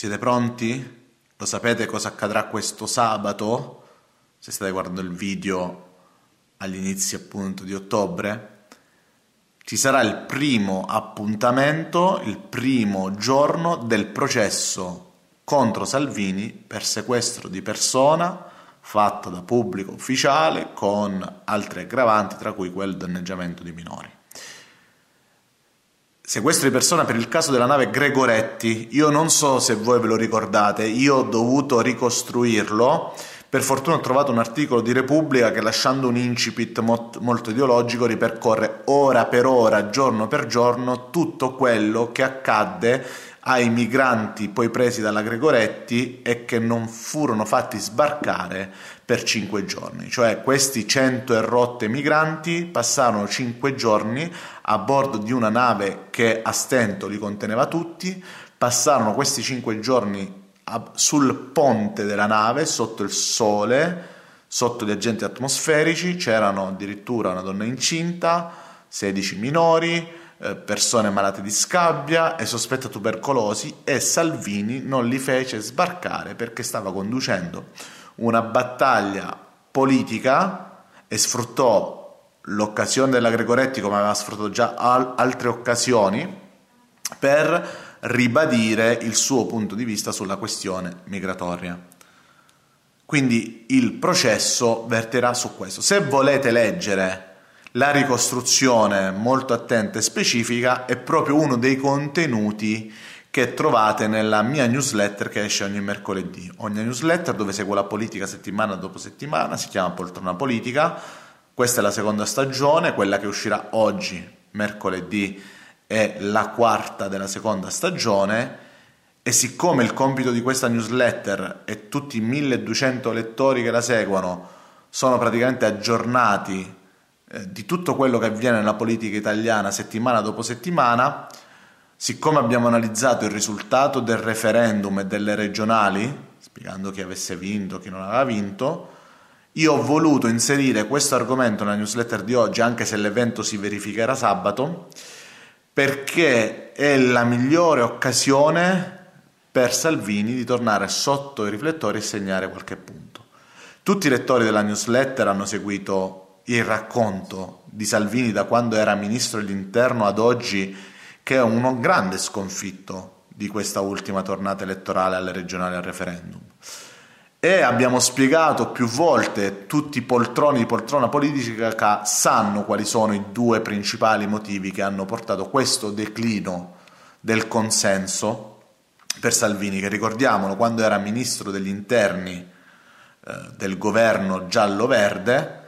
Siete pronti? Lo sapete cosa accadrà questo sabato? Se state guardando il video agli inizi appunto di ottobre? Ci sarà il primo appuntamento, il primo giorno del processo contro Salvini per sequestro di persona fatto da pubblico ufficiale con altre aggravanti, tra cui quel danneggiamento di minori. Sequestro di persona per il caso della nave Gregoretti. Io non so se voi ve lo ricordate, io ho dovuto ricostruirlo. Per fortuna ho trovato un articolo di Repubblica che lasciando un incipit molto ideologico ripercorre ora per ora, giorno per giorno, tutto quello che accadde ai migranti poi presi dalla Gregoretti e che non furono fatti sbarcare per cinque giorni. Cioè questi cento e rotte migranti passarono cinque giorni a bordo di una nave che a stento li conteneva tutti, passarono questi cinque giorni sul ponte della nave sotto il sole, sotto gli agenti atmosferici, c'erano addirittura una donna incinta, 16 minori, eh, persone malate di scabbia e sospetta tubercolosi e Salvini non li fece sbarcare perché stava conducendo una battaglia politica e sfruttò l'occasione della Gregoretti come aveva sfruttato già al- altre occasioni per ribadire il suo punto di vista sulla questione migratoria. Quindi il processo verterà su questo. Se volete leggere la ricostruzione molto attenta e specifica, è proprio uno dei contenuti che trovate nella mia newsletter che esce ogni mercoledì. Ogni newsletter dove seguo la politica settimana dopo settimana, si chiama Poltrona Politica. Questa è la seconda stagione, quella che uscirà oggi, mercoledì, è la quarta della seconda stagione. E siccome il compito di questa newsletter e tutti i 1200 lettori che la seguono sono praticamente aggiornati eh, di tutto quello che avviene nella politica italiana settimana dopo settimana, Siccome abbiamo analizzato il risultato del referendum e delle regionali, spiegando chi avesse vinto, chi non aveva vinto, io ho voluto inserire questo argomento nella newsletter di oggi, anche se l'evento si verificherà sabato, perché è la migliore occasione per Salvini di tornare sotto i riflettori e segnare qualche punto. Tutti i lettori della newsletter hanno seguito il racconto di Salvini da quando era ministro dell'interno ad oggi che è uno grande sconfitto di questa ultima tornata elettorale alle regionali al referendum. E abbiamo spiegato più volte, tutti i poltroni di poltrona politica sanno quali sono i due principali motivi che hanno portato questo declino del consenso per Salvini, che ricordiamolo quando era ministro degli interni eh, del governo giallo-verde,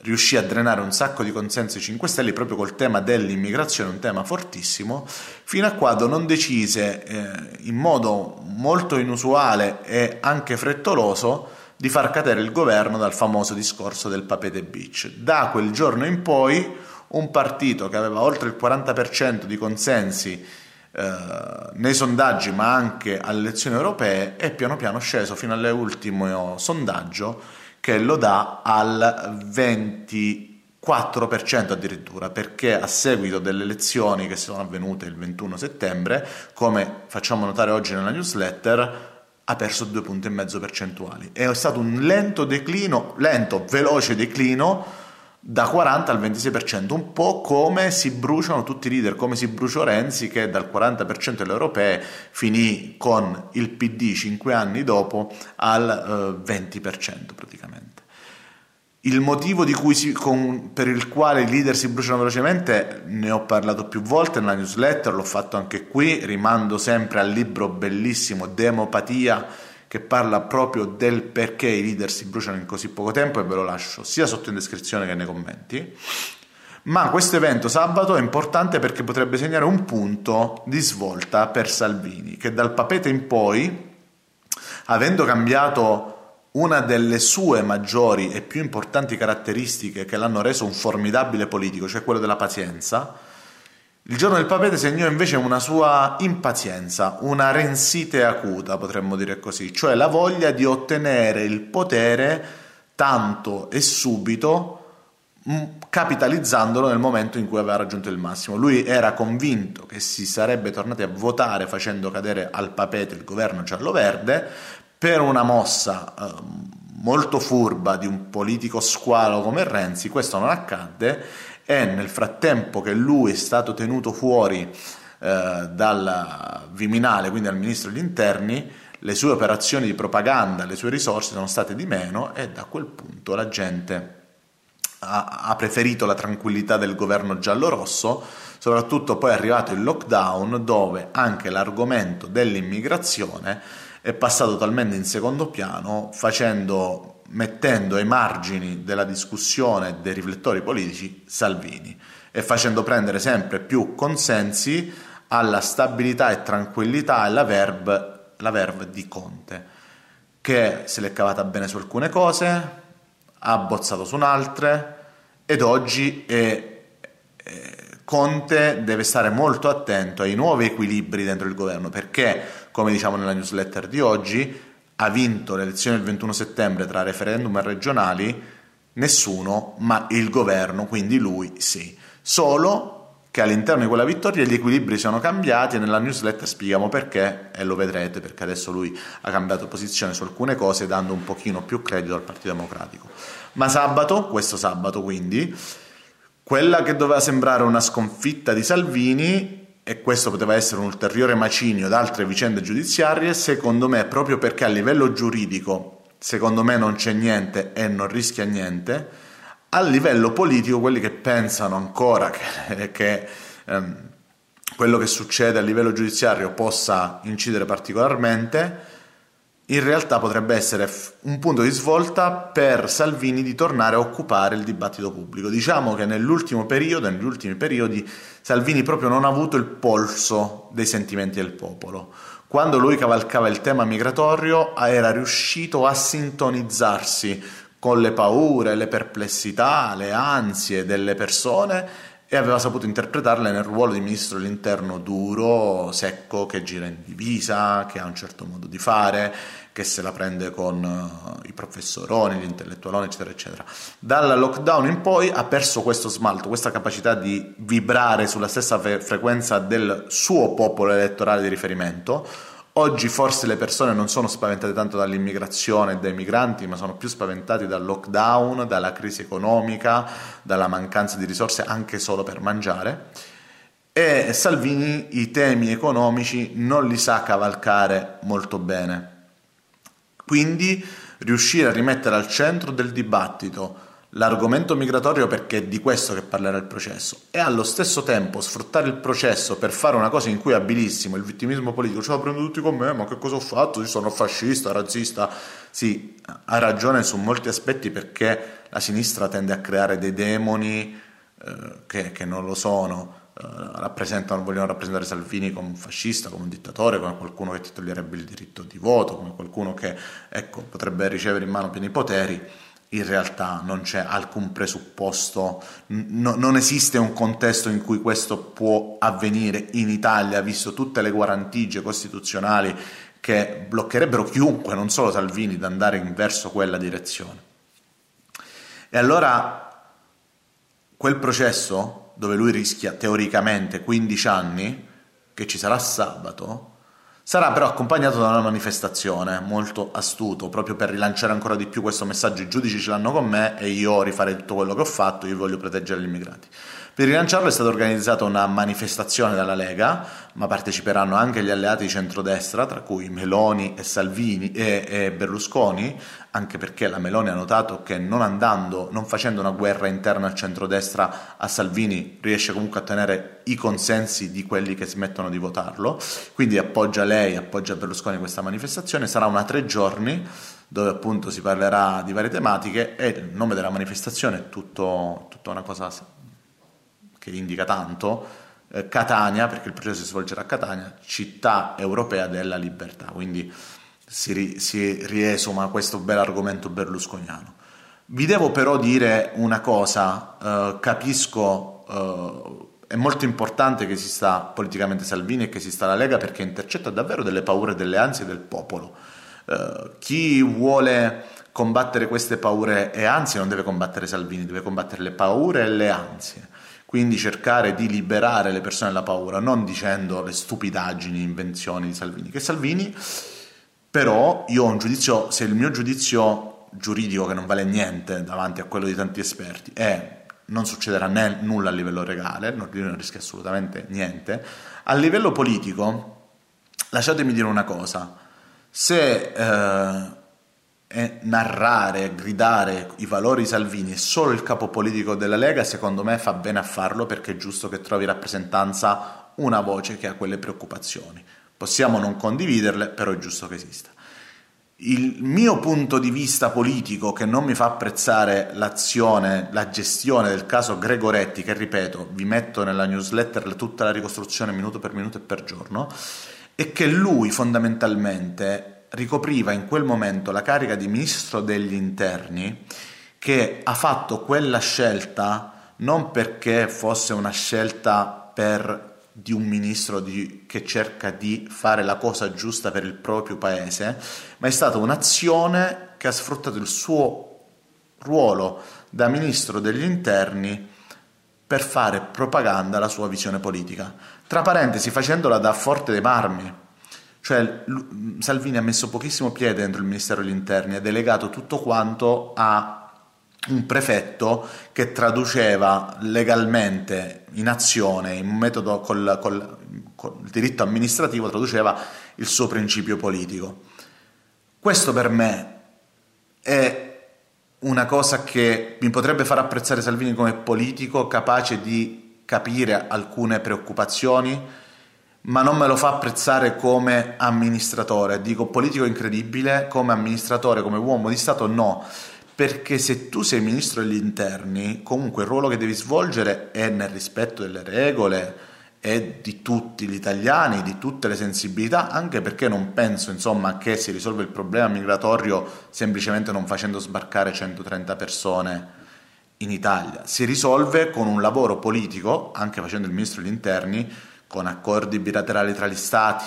riuscì a drenare un sacco di consensi 5 Stelle proprio col tema dell'immigrazione, un tema fortissimo, fino a quando non decise eh, in modo molto inusuale e anche frettoloso di far cadere il governo dal famoso discorso del Papete Beach. Da quel giorno in poi un partito che aveva oltre il 40% di consensi eh, nei sondaggi ma anche alle elezioni europee è piano piano sceso fino all'ultimo sondaggio che lo dà al 24% addirittura, perché a seguito delle elezioni che sono avvenute il 21 settembre, come facciamo notare oggi nella newsletter, ha perso due punti e mezzo percentuali. È stato un lento declino, lento, veloce declino da 40 al 26%, un po' come si bruciano tutti i leader, come si bruciò Renzi che dal 40% delle europee finì con il PD 5 anni dopo al eh, 20% praticamente. Il motivo si, con, per il quale i leader si bruciano velocemente ne ho parlato più volte nella newsletter, l'ho fatto anche qui, rimando sempre al libro bellissimo Demopatia che parla proprio del perché i leader si bruciano in così poco tempo e ve lo lascio sia sotto in descrizione che nei commenti. Ma questo evento sabato è importante perché potrebbe segnare un punto di svolta per Salvini, che dal papete in poi, avendo cambiato una delle sue maggiori e più importanti caratteristiche che l'hanno reso un formidabile politico, cioè quello della pazienza, il giorno del papete segnò invece una sua impazienza, una rensite acuta, potremmo dire così, cioè la voglia di ottenere il potere tanto e subito, capitalizzandolo nel momento in cui aveva raggiunto il massimo. Lui era convinto che si sarebbe tornati a votare facendo cadere al papete il governo giallo-verde per una mossa eh, molto furba di un politico squalo come Renzi, questo non accadde e nel frattempo che lui è stato tenuto fuori eh, dal Viminale, quindi dal ministro degli interni, le sue operazioni di propaganda, le sue risorse sono state di meno e da quel punto la gente ha, preferito la tranquillità del governo giallo-rosso, soprattutto poi è arrivato il lockdown dove anche l'argomento dell'immigrazione è passato talmente in secondo piano facendo, mettendo ai margini della discussione dei riflettori politici Salvini e facendo prendere sempre più consensi alla stabilità e tranquillità e la verve, la verve di Conte, che se l'è cavata bene su alcune cose, ha bozzato su un'altra ed oggi è, è, Conte deve stare molto attento ai nuovi equilibri dentro il governo perché, come diciamo nella newsletter di oggi, ha vinto le elezioni del 21 settembre tra referendum e regionali nessuno, ma il governo, quindi lui sì. Solo che all'interno di quella vittoria gli equilibri sono cambiati e nella newsletter spieghiamo perché e lo vedrete perché adesso lui ha cambiato posizione su alcune cose dando un pochino più credito al Partito Democratico. Ma sabato, questo sabato quindi, quella che doveva sembrare una sconfitta di Salvini e questo poteva essere un ulteriore macinio da altre vicende giudiziarie, secondo me proprio perché a livello giuridico, secondo me non c'è niente e non rischia niente, a livello politico quelli che pensano ancora che, che ehm, quello che succede a livello giudiziario possa incidere particolarmente, in realtà potrebbe essere un punto di svolta per Salvini di tornare a occupare il dibattito pubblico. Diciamo che nell'ultimo periodo, negli ultimi periodi, Salvini proprio non ha avuto il polso dei sentimenti del popolo. Quando lui cavalcava il tema migratorio era riuscito a sintonizzarsi con le paure, le perplessità, le ansie delle persone e aveva saputo interpretarle nel ruolo di ministro dell'interno duro, secco, che gira in divisa, che ha un certo modo di fare, che se la prende con uh, i professoroni, gli intellettualoni, eccetera, eccetera. Dal lockdown in poi ha perso questo smalto, questa capacità di vibrare sulla stessa fe- frequenza del suo popolo elettorale di riferimento Oggi forse le persone non sono spaventate tanto dall'immigrazione e dai migranti, ma sono più spaventati dal lockdown, dalla crisi economica, dalla mancanza di risorse anche solo per mangiare. E Salvini i temi economici non li sa cavalcare molto bene. Quindi riuscire a rimettere al centro del dibattito l'argomento migratorio perché è di questo che parlerà il processo e allo stesso tempo sfruttare il processo per fare una cosa in cui è abilissimo il vittimismo politico, ce la prendo tutti con me, ma che cosa ho fatto? Io sono fascista, razzista. Sì, ha ragione su molti aspetti perché la sinistra tende a creare dei demoni eh, che, che, non lo sono. Eh, rappresentano, vogliono rappresentare Salvini come un fascista, come un dittatore, come qualcuno che ti toglierebbe il diritto di voto, come qualcuno che ecco, potrebbe ricevere in mano pieni poteri in realtà non c'è alcun presupposto, no, non esiste un contesto in cui questo può avvenire in Italia, visto tutte le guarentigie costituzionali che bloccherebbero chiunque, non solo Salvini, da andare verso quella direzione. E allora quel processo, dove lui rischia teoricamente 15 anni, che ci sarà sabato, Sarà però accompagnato da una manifestazione molto astuto, proprio per rilanciare ancora di più questo messaggio. I giudici ce l'hanno con me e io rifarei tutto quello che ho fatto, io voglio proteggere gli immigrati. Per rilanciarlo è stata organizzata una manifestazione dalla Lega, ma parteciperanno anche gli alleati di centrodestra, tra cui Meloni e Salvini e, e Berlusconi, anche perché la Meloni ha notato che non andando, non facendo una guerra interna al centrodestra a Salvini, riesce comunque a tenere i consensi di quelli che smettono di votarlo, quindi appoggia lei, appoggia Berlusconi questa manifestazione, sarà una tre giorni dove appunto si parlerà di varie tematiche e il nome della manifestazione è tutto, tutta una cosa che indica tanto, eh, Catania, perché il processo si svolgerà a Catania, città europea della libertà, quindi si, ri, si riesuma questo bel argomento berlusconiano. Vi devo però dire una cosa, eh, capisco, eh, è molto importante che esista politicamente Salvini e che esista la Lega perché intercetta davvero delle paure e delle ansie del popolo. Uh, chi vuole combattere queste paure e ansie non deve combattere Salvini, deve combattere le paure e le ansie. Quindi cercare di liberare le persone dalla paura, non dicendo le stupidaggini, invenzioni di Salvini, che Salvini però io ho un giudizio, se il mio giudizio giuridico che non vale niente davanti a quello di tanti esperti è non succederà né nulla a livello legale, non, non rischia assolutamente niente, a livello politico lasciatemi dire una cosa, se eh, narrare, gridare i valori di Salvini è solo il capo politico della Lega, secondo me fa bene a farlo perché è giusto che trovi rappresentanza una voce che ha quelle preoccupazioni. Possiamo non condividerle, però è giusto che esista. Il mio punto di vista politico che non mi fa apprezzare l'azione, la gestione del caso Gregoretti, che ripeto, vi metto nella newsletter tutta la ricostruzione minuto per minuto e per giorno, è che lui fondamentalmente ricopriva in quel momento la carica di ministro degli interni che ha fatto quella scelta non perché fosse una scelta per di un ministro di, che cerca di fare la cosa giusta per il proprio paese, ma è stata un'azione che ha sfruttato il suo ruolo da ministro degli interni per fare propaganda alla sua visione politica. Tra parentesi, facendola da Forte dei Marmi. Cioè, Salvini ha messo pochissimo piede dentro il Ministero degli Interni, ha delegato tutto quanto a un prefetto che traduceva legalmente in azione, in un metodo col, col, col diritto amministrativo, traduceva il suo principio politico. Questo per me è una cosa che mi potrebbe far apprezzare Salvini come politico capace di capire alcune preoccupazioni, ma non me lo fa apprezzare come amministratore. Dico politico incredibile, come amministratore, come uomo di Stato no perché se tu sei ministro degli interni, comunque il ruolo che devi svolgere è nel rispetto delle regole e di tutti gli italiani, di tutte le sensibilità, anche perché non penso insomma, che si risolve il problema migratorio semplicemente non facendo sbarcare 130 persone in Italia. Si risolve con un lavoro politico, anche facendo il ministro degli interni, con accordi bilaterali tra gli stati,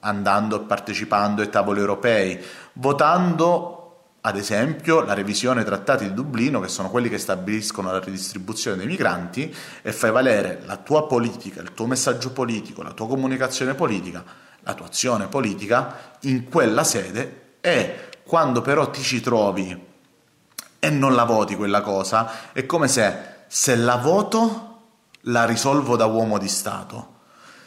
andando e partecipando ai tavoli europei, votando ad esempio la revisione dei trattati di Dublino, che sono quelli che stabiliscono la ridistribuzione dei migranti, e fai valere la tua politica, il tuo messaggio politico, la tua comunicazione politica, la tua azione politica in quella sede e quando però ti ci trovi e non la voti quella cosa, è come se se la voto la risolvo da uomo di Stato.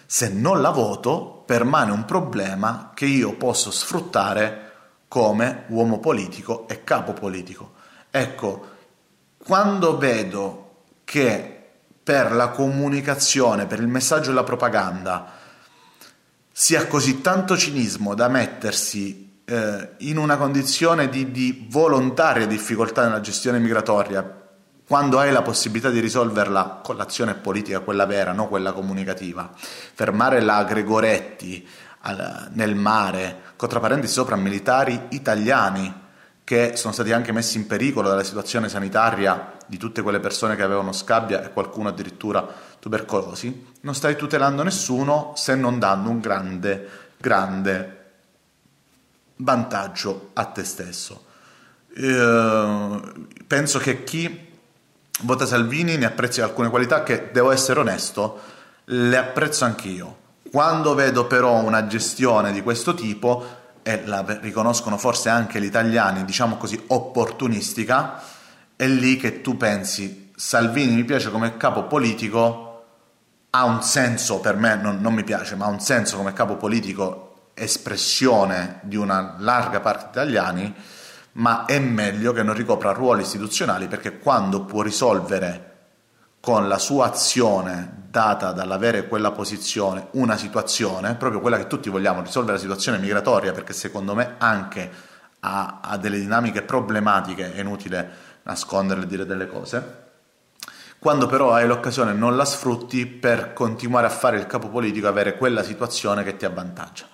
Se non la voto permane un problema che io posso sfruttare come uomo politico e capo politico. Ecco, quando vedo che per la comunicazione, per il messaggio e la propaganda sia così tanto cinismo da mettersi eh, in una condizione di, di volontaria difficoltà nella gestione migratoria, quando hai la possibilità di risolverla con l'azione politica, quella vera, non quella comunicativa, fermare la Gregoretti nel mare, tra parentesi sopra militari italiani che sono stati anche messi in pericolo dalla situazione sanitaria di tutte quelle persone che avevano scabbia e qualcuno addirittura tubercolosi, non stai tutelando nessuno se non dando un grande, grande vantaggio a te stesso. Eh, penso che chi vota Salvini ne apprezzi alcune qualità che, devo essere onesto, le apprezzo anch'io. Quando vedo però una gestione di questo tipo, e la riconoscono forse anche gli italiani, diciamo così, opportunistica, è lì che tu pensi, Salvini mi piace come capo politico, ha un senso, per me non, non mi piace, ma ha un senso come capo politico, espressione di una larga parte italiani, ma è meglio che non ricopra ruoli istituzionali perché quando può risolvere con la sua azione data dall'avere quella posizione una situazione, proprio quella che tutti vogliamo, risolvere la situazione migratoria, perché secondo me anche ha, ha delle dinamiche problematiche, è inutile nasconderle e dire delle cose. Quando però hai l'occasione non la sfrutti per continuare a fare il capo politico, avere quella situazione che ti avvantaggia.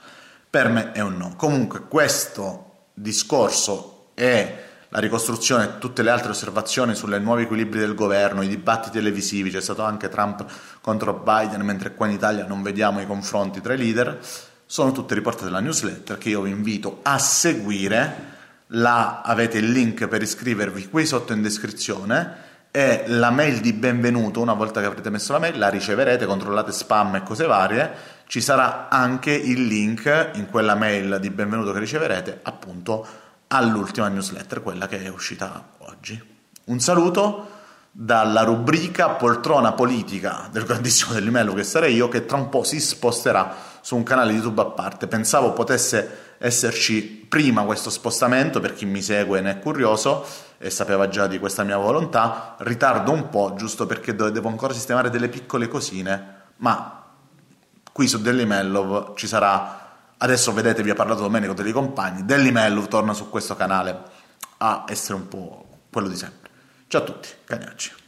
Per me è un no. Comunque questo discorso è la ricostruzione e tutte le altre osservazioni sulle nuovi equilibri del governo, i dibattiti televisivi, c'è stato anche Trump contro Biden, mentre qua in Italia non vediamo i confronti tra i leader, sono tutte riportate nella newsletter che io vi invito a seguire. Là avete il link per iscrivervi qui sotto in descrizione e la mail di benvenuto, una volta che avrete messo la mail, la riceverete, controllate spam e cose varie, ci sarà anche il link in quella mail di benvenuto che riceverete appunto all'ultima newsletter, quella che è uscita oggi. Un saluto dalla rubrica poltrona politica del grandissimo dell'Imello che sarei io, che tra un po' si sposterà su un canale YouTube a parte. Pensavo potesse esserci prima questo spostamento, per chi mi segue ne è curioso e sapeva già di questa mia volontà, ritardo un po' giusto perché devo ancora sistemare delle piccole cosine, ma qui su Daily Mellov ci sarà, adesso vedete vi ha parlato Domenico dei compagni, Daily torna su questo canale a essere un po' quello di sempre. Ciao a tutti, cagnacci.